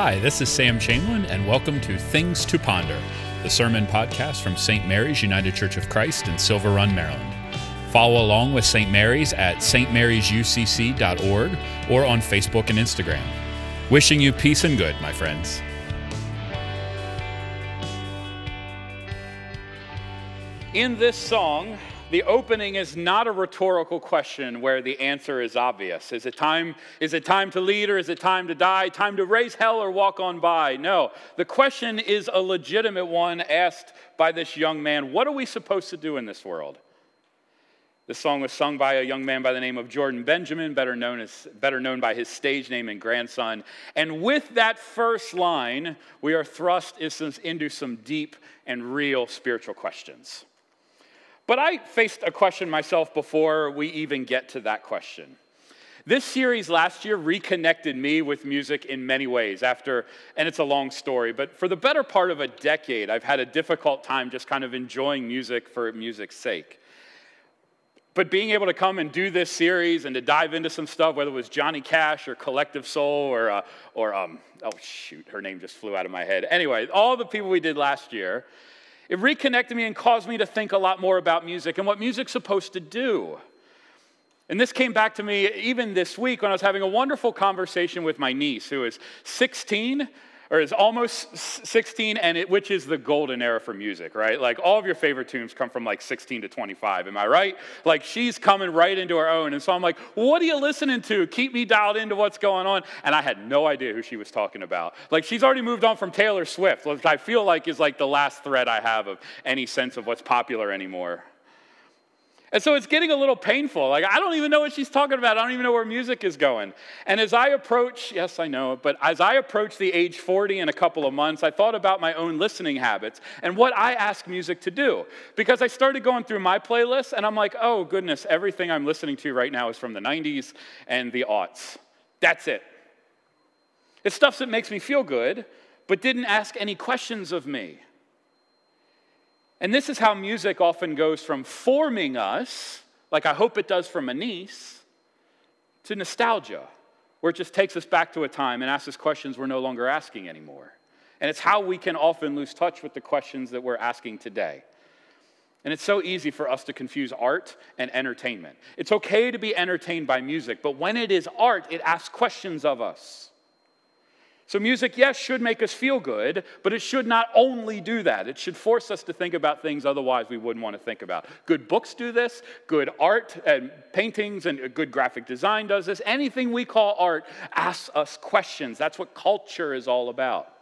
Hi, this is Sam Chamberlain, and welcome to Things to Ponder, the sermon podcast from St. Mary's United Church of Christ in Silver Run, Maryland. Follow along with St. Mary's at stmarysucc.org or on Facebook and Instagram. Wishing you peace and good, my friends. In this song, the opening is not a rhetorical question where the answer is obvious. Is it time, is it time to lead or is it time to die? Time to raise hell or walk on by? No. The question is a legitimate one asked by this young man. What are we supposed to do in this world? This song was sung by a young man by the name of Jordan Benjamin, better known, as, better known by his stage name and grandson. And with that first line, we are thrust into some deep and real spiritual questions. But I faced a question myself before we even get to that question. This series last year reconnected me with music in many ways after, and it's a long story, but for the better part of a decade, I've had a difficult time just kind of enjoying music for music's sake. But being able to come and do this series and to dive into some stuff, whether it was Johnny Cash or Collective Soul or, uh, or um, oh shoot, her name just flew out of my head. Anyway, all the people we did last year, it reconnected me and caused me to think a lot more about music and what music's supposed to do. And this came back to me even this week when I was having a wonderful conversation with my niece, who is 16 or is almost 16, and it, which is the golden era for music, right? Like all of your favorite tunes come from like 16 to 25. Am I right? Like she's coming right into her own. And so I'm like, what are you listening to? Keep me dialed into what's going on. And I had no idea who she was talking about. Like she's already moved on from Taylor Swift, which I feel like is like the last thread I have of any sense of what's popular anymore. And so it's getting a little painful. Like, I don't even know what she's talking about. I don't even know where music is going. And as I approach, yes, I know, but as I approach the age 40 in a couple of months, I thought about my own listening habits and what I ask music to do. Because I started going through my playlist and I'm like, oh, goodness, everything I'm listening to right now is from the 90s and the aughts. That's it. It's stuff that makes me feel good, but didn't ask any questions of me. And this is how music often goes from forming us, like I hope it does for my to nostalgia, where it just takes us back to a time and asks us questions we're no longer asking anymore. And it's how we can often lose touch with the questions that we're asking today. And it's so easy for us to confuse art and entertainment. It's okay to be entertained by music, but when it is art, it asks questions of us. So, music, yes, should make us feel good, but it should not only do that. It should force us to think about things otherwise we wouldn't want to think about. Good books do this, good art and paintings and good graphic design does this. Anything we call art asks us questions. That's what culture is all about.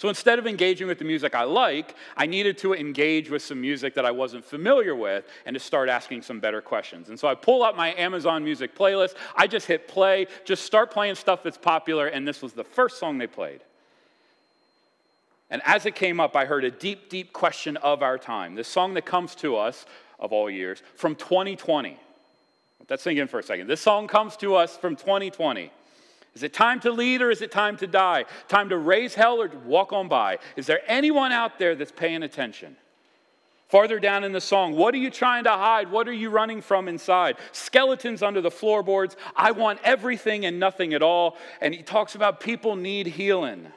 So instead of engaging with the music I like, I needed to engage with some music that I wasn't familiar with and to start asking some better questions. And so I pull up my Amazon Music playlist. I just hit play, just start playing stuff that's popular, and this was the first song they played. And as it came up, I heard a deep, deep question of our time. This song that comes to us of all years from 2020. Let that sink in for a second. This song comes to us from 2020. Is it time to lead or is it time to die? Time to raise hell or walk on by? Is there anyone out there that's paying attention? Farther down in the song, what are you trying to hide? What are you running from inside? Skeletons under the floorboards. I want everything and nothing at all. And he talks about people need healing.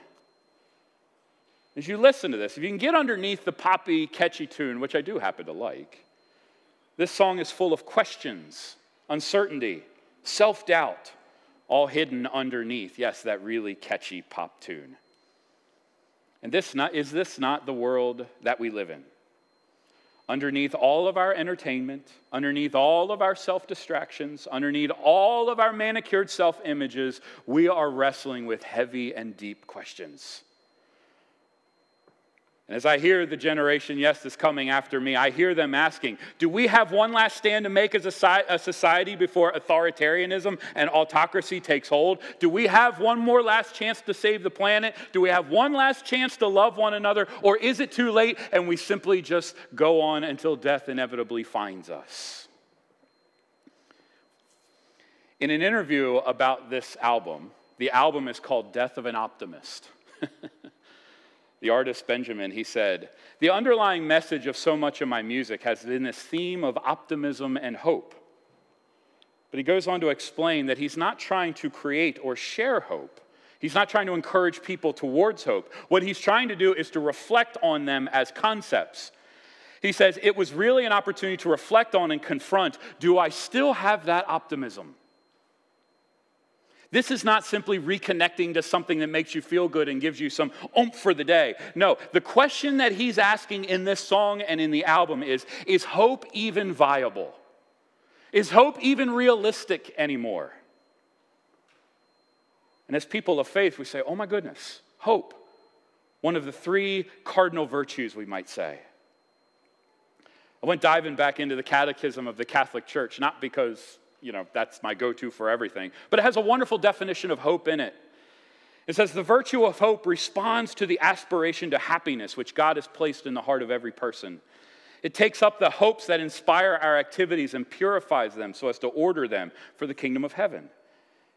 As you listen to this, if you can get underneath the poppy, catchy tune, which I do happen to like, this song is full of questions, uncertainty, self doubt all hidden underneath, yes, that really catchy pop tune. And this not, is this not the world that we live in? Underneath all of our entertainment, underneath all of our self distractions, underneath all of our manicured self images, we are wrestling with heavy and deep questions. And as I hear the generation, yes, that's coming after me, I hear them asking, do we have one last stand to make as a society before authoritarianism and autocracy takes hold? Do we have one more last chance to save the planet? Do we have one last chance to love one another? Or is it too late and we simply just go on until death inevitably finds us? In an interview about this album, the album is called Death of an Optimist. the artist Benjamin, he said, The underlying message of so much of my music has been this theme of optimism and hope. But he goes on to explain that he's not trying to create or share hope, He's not trying to encourage people towards hope. What he's trying to do is to reflect on them as concepts. He says, It was really an opportunity to reflect on and confront do I still have that optimism? This is not simply reconnecting to something that makes you feel good and gives you some oomph for the day. No, the question that he's asking in this song and in the album is Is hope even viable? Is hope even realistic anymore? And as people of faith, we say, oh my goodness, hope. One of the three cardinal virtues, we might say. I went diving back into the catechism of the Catholic Church, not because, you know, that's my go to for everything, but it has a wonderful definition of hope in it. It says, the virtue of hope responds to the aspiration to happiness which God has placed in the heart of every person. It takes up the hopes that inspire our activities and purifies them so as to order them for the kingdom of heaven.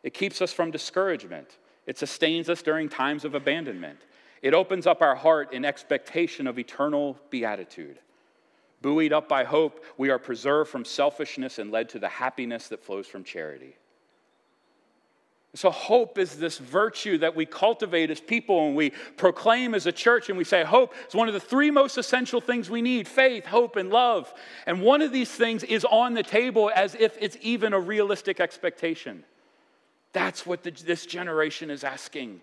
It keeps us from discouragement. It sustains us during times of abandonment. It opens up our heart in expectation of eternal beatitude. Buoyed up by hope, we are preserved from selfishness and led to the happiness that flows from charity. So, hope is this virtue that we cultivate as people and we proclaim as a church, and we say hope is one of the three most essential things we need faith, hope, and love. And one of these things is on the table as if it's even a realistic expectation. That's what the, this generation is asking.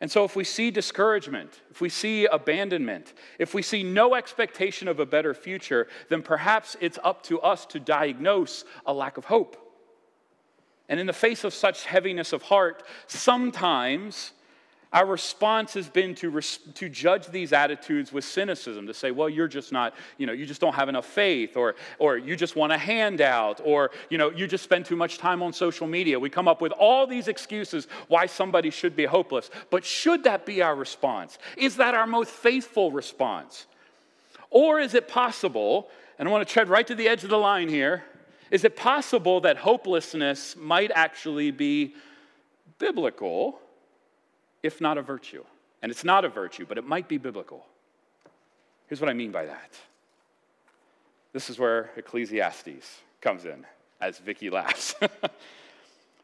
And so, if we see discouragement, if we see abandonment, if we see no expectation of a better future, then perhaps it's up to us to diagnose a lack of hope. And in the face of such heaviness of heart, sometimes our response has been to, res- to judge these attitudes with cynicism, to say, well, you're just not, you know, you just don't have enough faith, or, or you just want a handout, or, you know, you just spend too much time on social media. We come up with all these excuses why somebody should be hopeless. But should that be our response? Is that our most faithful response? Or is it possible, and I want to tread right to the edge of the line here, is it possible that hopelessness might actually be biblical? If not a virtue. And it's not a virtue, but it might be biblical. Here's what I mean by that. This is where Ecclesiastes comes in, as Vicky laughs.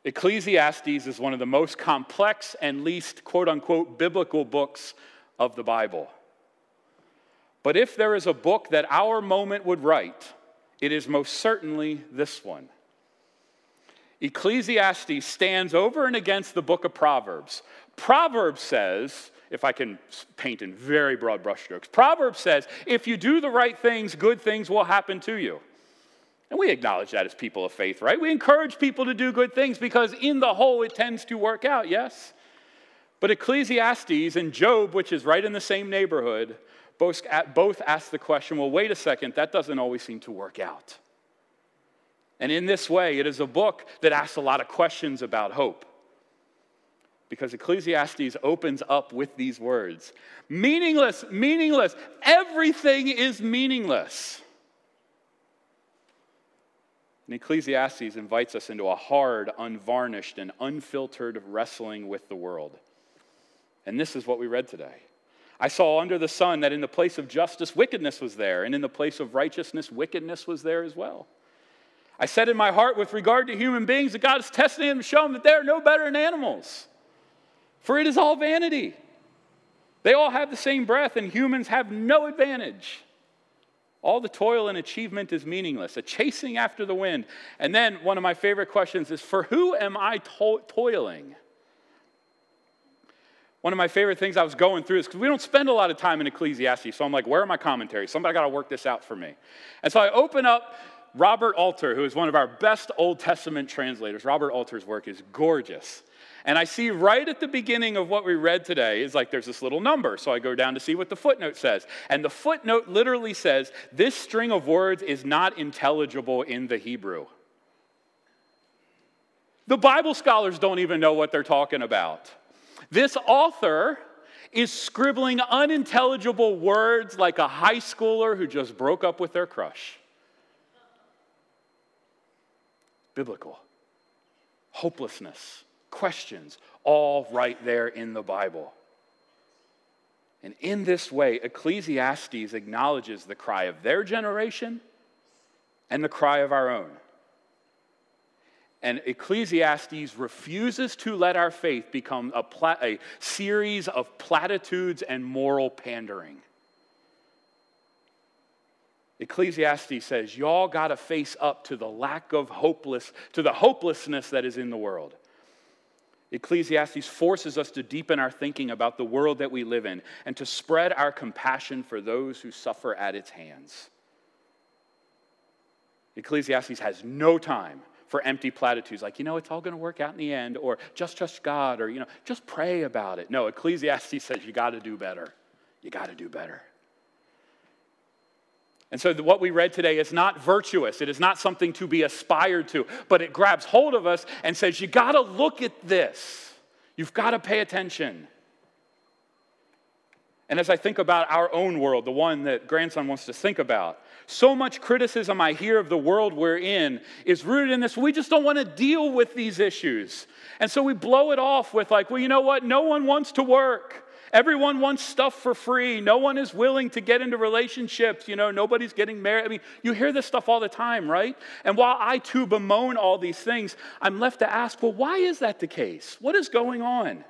Ecclesiastes is one of the most complex and least quote unquote biblical books of the Bible. But if there is a book that our moment would write, it is most certainly this one. Ecclesiastes stands over and against the book of Proverbs. Proverbs says, if I can paint in very broad brushstrokes, Proverbs says, if you do the right things, good things will happen to you. And we acknowledge that as people of faith, right? We encourage people to do good things because in the whole it tends to work out, yes? But Ecclesiastes and Job, which is right in the same neighborhood, both, both ask the question well, wait a second, that doesn't always seem to work out. And in this way, it is a book that asks a lot of questions about hope because Ecclesiastes opens up with these words meaningless, meaningless, everything is meaningless. And Ecclesiastes invites us into a hard, unvarnished, and unfiltered wrestling with the world. And this is what we read today. I saw under the sun that in the place of justice, wickedness was there, and in the place of righteousness, wickedness was there as well. I said in my heart, with regard to human beings, that God is testing them to show them that they are no better than animals. For it is all vanity. They all have the same breath, and humans have no advantage. All the toil and achievement is meaningless, a chasing after the wind. And then one of my favorite questions is For who am I to- toiling? One of my favorite things I was going through is because we don't spend a lot of time in Ecclesiastes. So I'm like, where are my commentaries? Somebody got to work this out for me. And so I open up Robert Alter, who is one of our best Old Testament translators. Robert Alter's work is gorgeous. And I see right at the beginning of what we read today is like there's this little number. So I go down to see what the footnote says. And the footnote literally says this string of words is not intelligible in the Hebrew. The Bible scholars don't even know what they're talking about. This author is scribbling unintelligible words like a high schooler who just broke up with their crush. Biblical. Hopelessness questions, all right there in the Bible. And in this way, Ecclesiastes acknowledges the cry of their generation and the cry of our own. And Ecclesiastes refuses to let our faith become a, pla- a series of platitudes and moral pandering. Ecclesiastes says, y'all got to face up to the lack of hopeless, to the hopelessness that is in the world. Ecclesiastes forces us to deepen our thinking about the world that we live in and to spread our compassion for those who suffer at its hands. Ecclesiastes has no time for empty platitudes like, you know, it's all going to work out in the end, or just trust God, or, you know, just pray about it. No, Ecclesiastes says you got to do better. You got to do better. And so, what we read today is not virtuous. It is not something to be aspired to, but it grabs hold of us and says, You got to look at this. You've got to pay attention. And as I think about our own world, the one that grandson wants to think about, so much criticism I hear of the world we're in is rooted in this. We just don't want to deal with these issues. And so we blow it off with, like, well, you know what? No one wants to work. Everyone wants stuff for free. No one is willing to get into relationships. You know, nobody's getting married. I mean, you hear this stuff all the time, right? And while I too bemoan all these things, I'm left to ask, well, why is that the case? What is going on?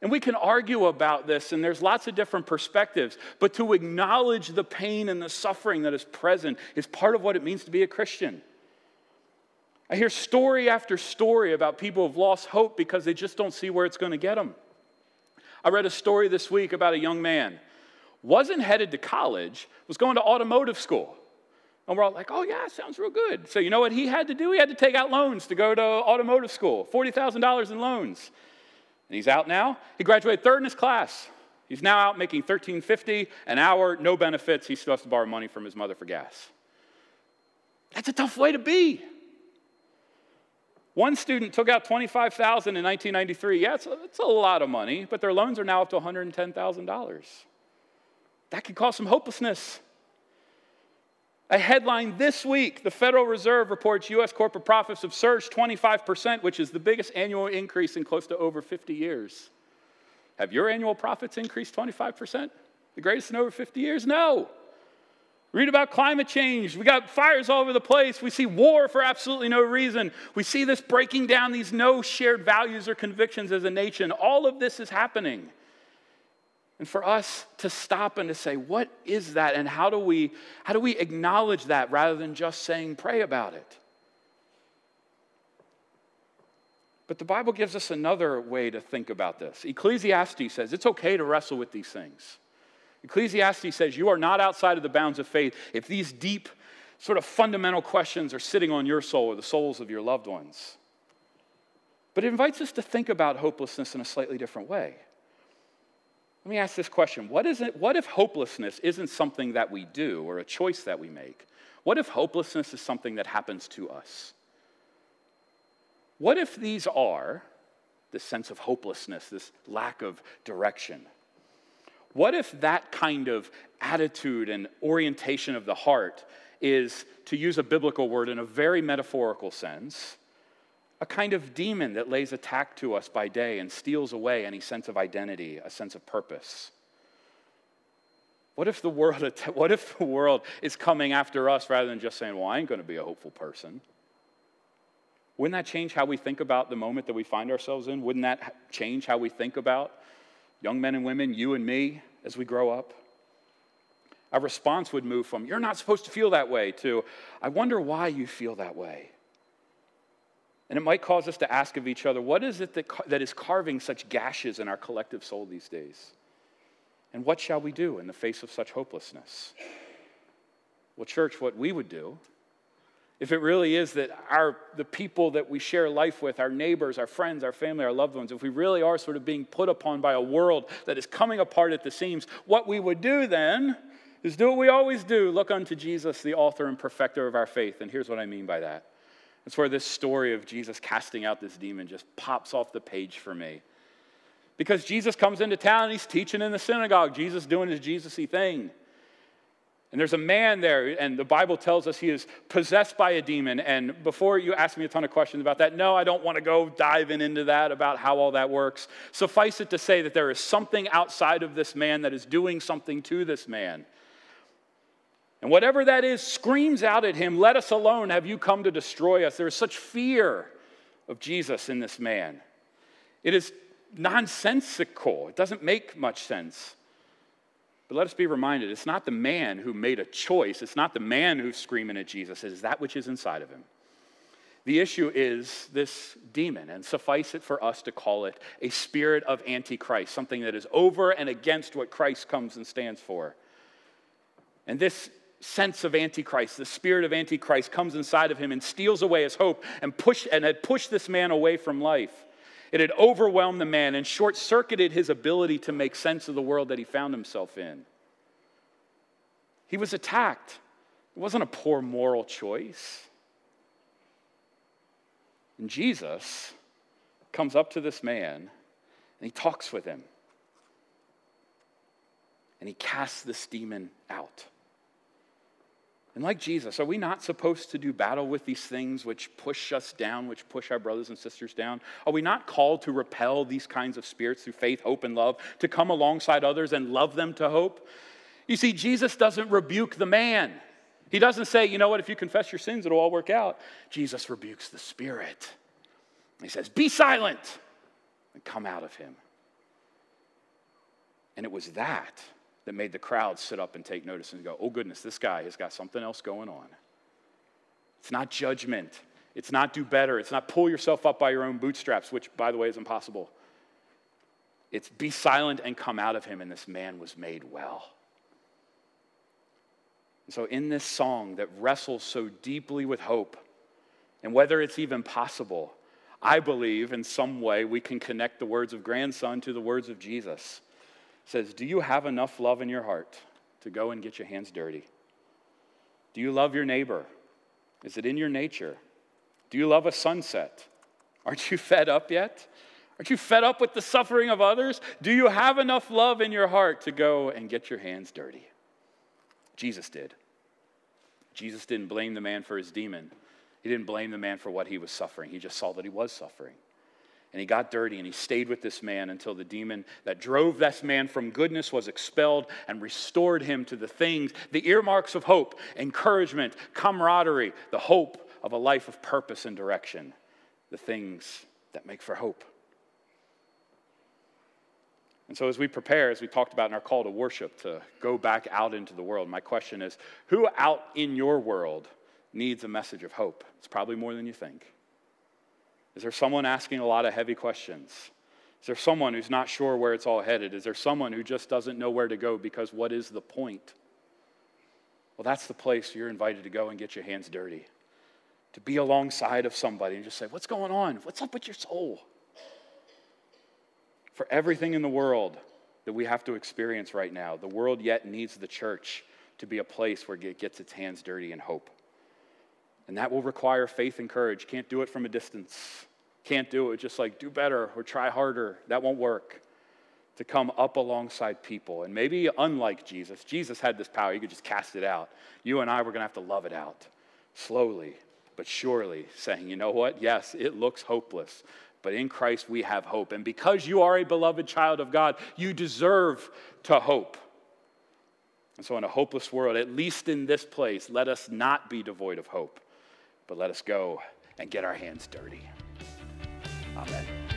And we can argue about this, and there's lots of different perspectives, but to acknowledge the pain and the suffering that is present is part of what it means to be a Christian. I hear story after story about people who've lost hope because they just don't see where it's going to get them. I read a story this week about a young man, wasn't headed to college, was going to automotive school. And we're all like, oh, yeah, sounds real good. So, you know what he had to do? He had to take out loans to go to automotive school $40,000 in loans. And he's out now. He graduated third in his class. He's now out making $13.50 an hour, no benefits. He still has to borrow money from his mother for gas. That's a tough way to be. One student took out 25,000 in 1993. Yeah, it's a, it's a lot of money, but their loans are now up to $110,000. That could cause some hopelessness. A headline this week the Federal Reserve reports U.S. corporate profits have surged 25%, which is the biggest annual increase in close to over 50 years. Have your annual profits increased 25%? The greatest in over 50 years? No. Read about climate change. We got fires all over the place. We see war for absolutely no reason. We see this breaking down these no shared values or convictions as a nation. All of this is happening. And for us to stop and to say, what is that? And how do we, how do we acknowledge that rather than just saying, pray about it? But the Bible gives us another way to think about this. Ecclesiastes says it's okay to wrestle with these things. Ecclesiastes says you are not outside of the bounds of faith if these deep, sort of fundamental questions are sitting on your soul or the souls of your loved ones. But it invites us to think about hopelessness in a slightly different way. Let me ask this question what, is it, what if hopelessness isn't something that we do or a choice that we make? What if hopelessness is something that happens to us? What if these are this sense of hopelessness, this lack of direction? What if that kind of attitude and orientation of the heart is, to use a biblical word in a very metaphorical sense, a kind of demon that lays attack to us by day and steals away any sense of identity, a sense of purpose? What if the world, what if the world is coming after us rather than just saying, well, I ain't going to be a hopeful person? Wouldn't that change how we think about the moment that we find ourselves in? Wouldn't that change how we think about young men and women, you and me, as we grow up? Our response would move from, you're not supposed to feel that way, to, I wonder why you feel that way. And it might cause us to ask of each other, what is it that, that is carving such gashes in our collective soul these days? And what shall we do in the face of such hopelessness? Well, church, what we would do if it really is that our, the people that we share life with, our neighbors, our friends, our family, our loved ones, if we really are sort of being put upon by a world that is coming apart at the seams, what we would do then is do what we always do look unto Jesus, the author and perfecter of our faith. And here's what I mean by that it's where this story of Jesus casting out this demon just pops off the page for me. Because Jesus comes into town he's teaching in the synagogue, Jesus doing his Jesus y thing. And there's a man there, and the Bible tells us he is possessed by a demon. And before you ask me a ton of questions about that, no, I don't want to go diving into that about how all that works. Suffice it to say that there is something outside of this man that is doing something to this man. And whatever that is screams out at him, Let us alone. Have you come to destroy us? There is such fear of Jesus in this man. It is nonsensical, it doesn't make much sense. But let us be reminded it's not the man who made a choice, it's not the man who's screaming at Jesus, it is that which is inside of him. The issue is this demon, and suffice it for us to call it a spirit of Antichrist, something that is over and against what Christ comes and stands for. And this sense of Antichrist, the spirit of Antichrist, comes inside of him and steals away his hope and, push, and had pushed this man away from life. It had overwhelmed the man and short circuited his ability to make sense of the world that he found himself in. He was attacked. It wasn't a poor moral choice. And Jesus comes up to this man and he talks with him. And he casts this demon out. And like Jesus, are we not supposed to do battle with these things which push us down, which push our brothers and sisters down? Are we not called to repel these kinds of spirits through faith, hope, and love, to come alongside others and love them to hope? You see, Jesus doesn't rebuke the man. He doesn't say, you know what, if you confess your sins, it'll all work out. Jesus rebukes the spirit. He says, be silent and come out of him. And it was that that made the crowd sit up and take notice and go, oh goodness, this guy has got something else going on. It's not judgment. It's not do better. It's not pull yourself up by your own bootstraps, which, by the way, is impossible. It's be silent and come out of him, and this man was made well. And so, in this song that wrestles so deeply with hope, and whether it's even possible, I believe in some way we can connect the words of grandson to the words of Jesus says, Do you have enough love in your heart to go and get your hands dirty? Do you love your neighbor? Is it in your nature? Do you love a sunset? Aren't you fed up yet? Aren't you fed up with the suffering of others? Do you have enough love in your heart to go and get your hands dirty? Jesus did. Jesus didn't blame the man for his demon. He didn't blame the man for what he was suffering. He just saw that he was suffering. And he got dirty and he stayed with this man until the demon that drove this man from goodness was expelled and restored him to the things, the earmarks of hope, encouragement, camaraderie, the hope of a life of purpose and direction, the things that make for hope. And so, as we prepare, as we talked about in our call to worship, to go back out into the world, my question is who out in your world needs a message of hope? It's probably more than you think. Is there someone asking a lot of heavy questions? Is there someone who's not sure where it's all headed? Is there someone who just doesn't know where to go because what is the point? Well, that's the place you're invited to go and get your hands dirty. To be alongside of somebody and just say, What's going on? What's up with your soul? For everything in the world that we have to experience right now, the world yet needs the church to be a place where it gets its hands dirty in hope. And that will require faith and courage. Can't do it from a distance. Can't do it just like do better or try harder. That won't work. To come up alongside people. And maybe unlike Jesus, Jesus had this power. You could just cast it out. You and I were going to have to love it out slowly, but surely, saying, you know what? Yes, it looks hopeless, but in Christ we have hope. And because you are a beloved child of God, you deserve to hope. And so, in a hopeless world, at least in this place, let us not be devoid of hope but let us go and get our hands dirty. Amen.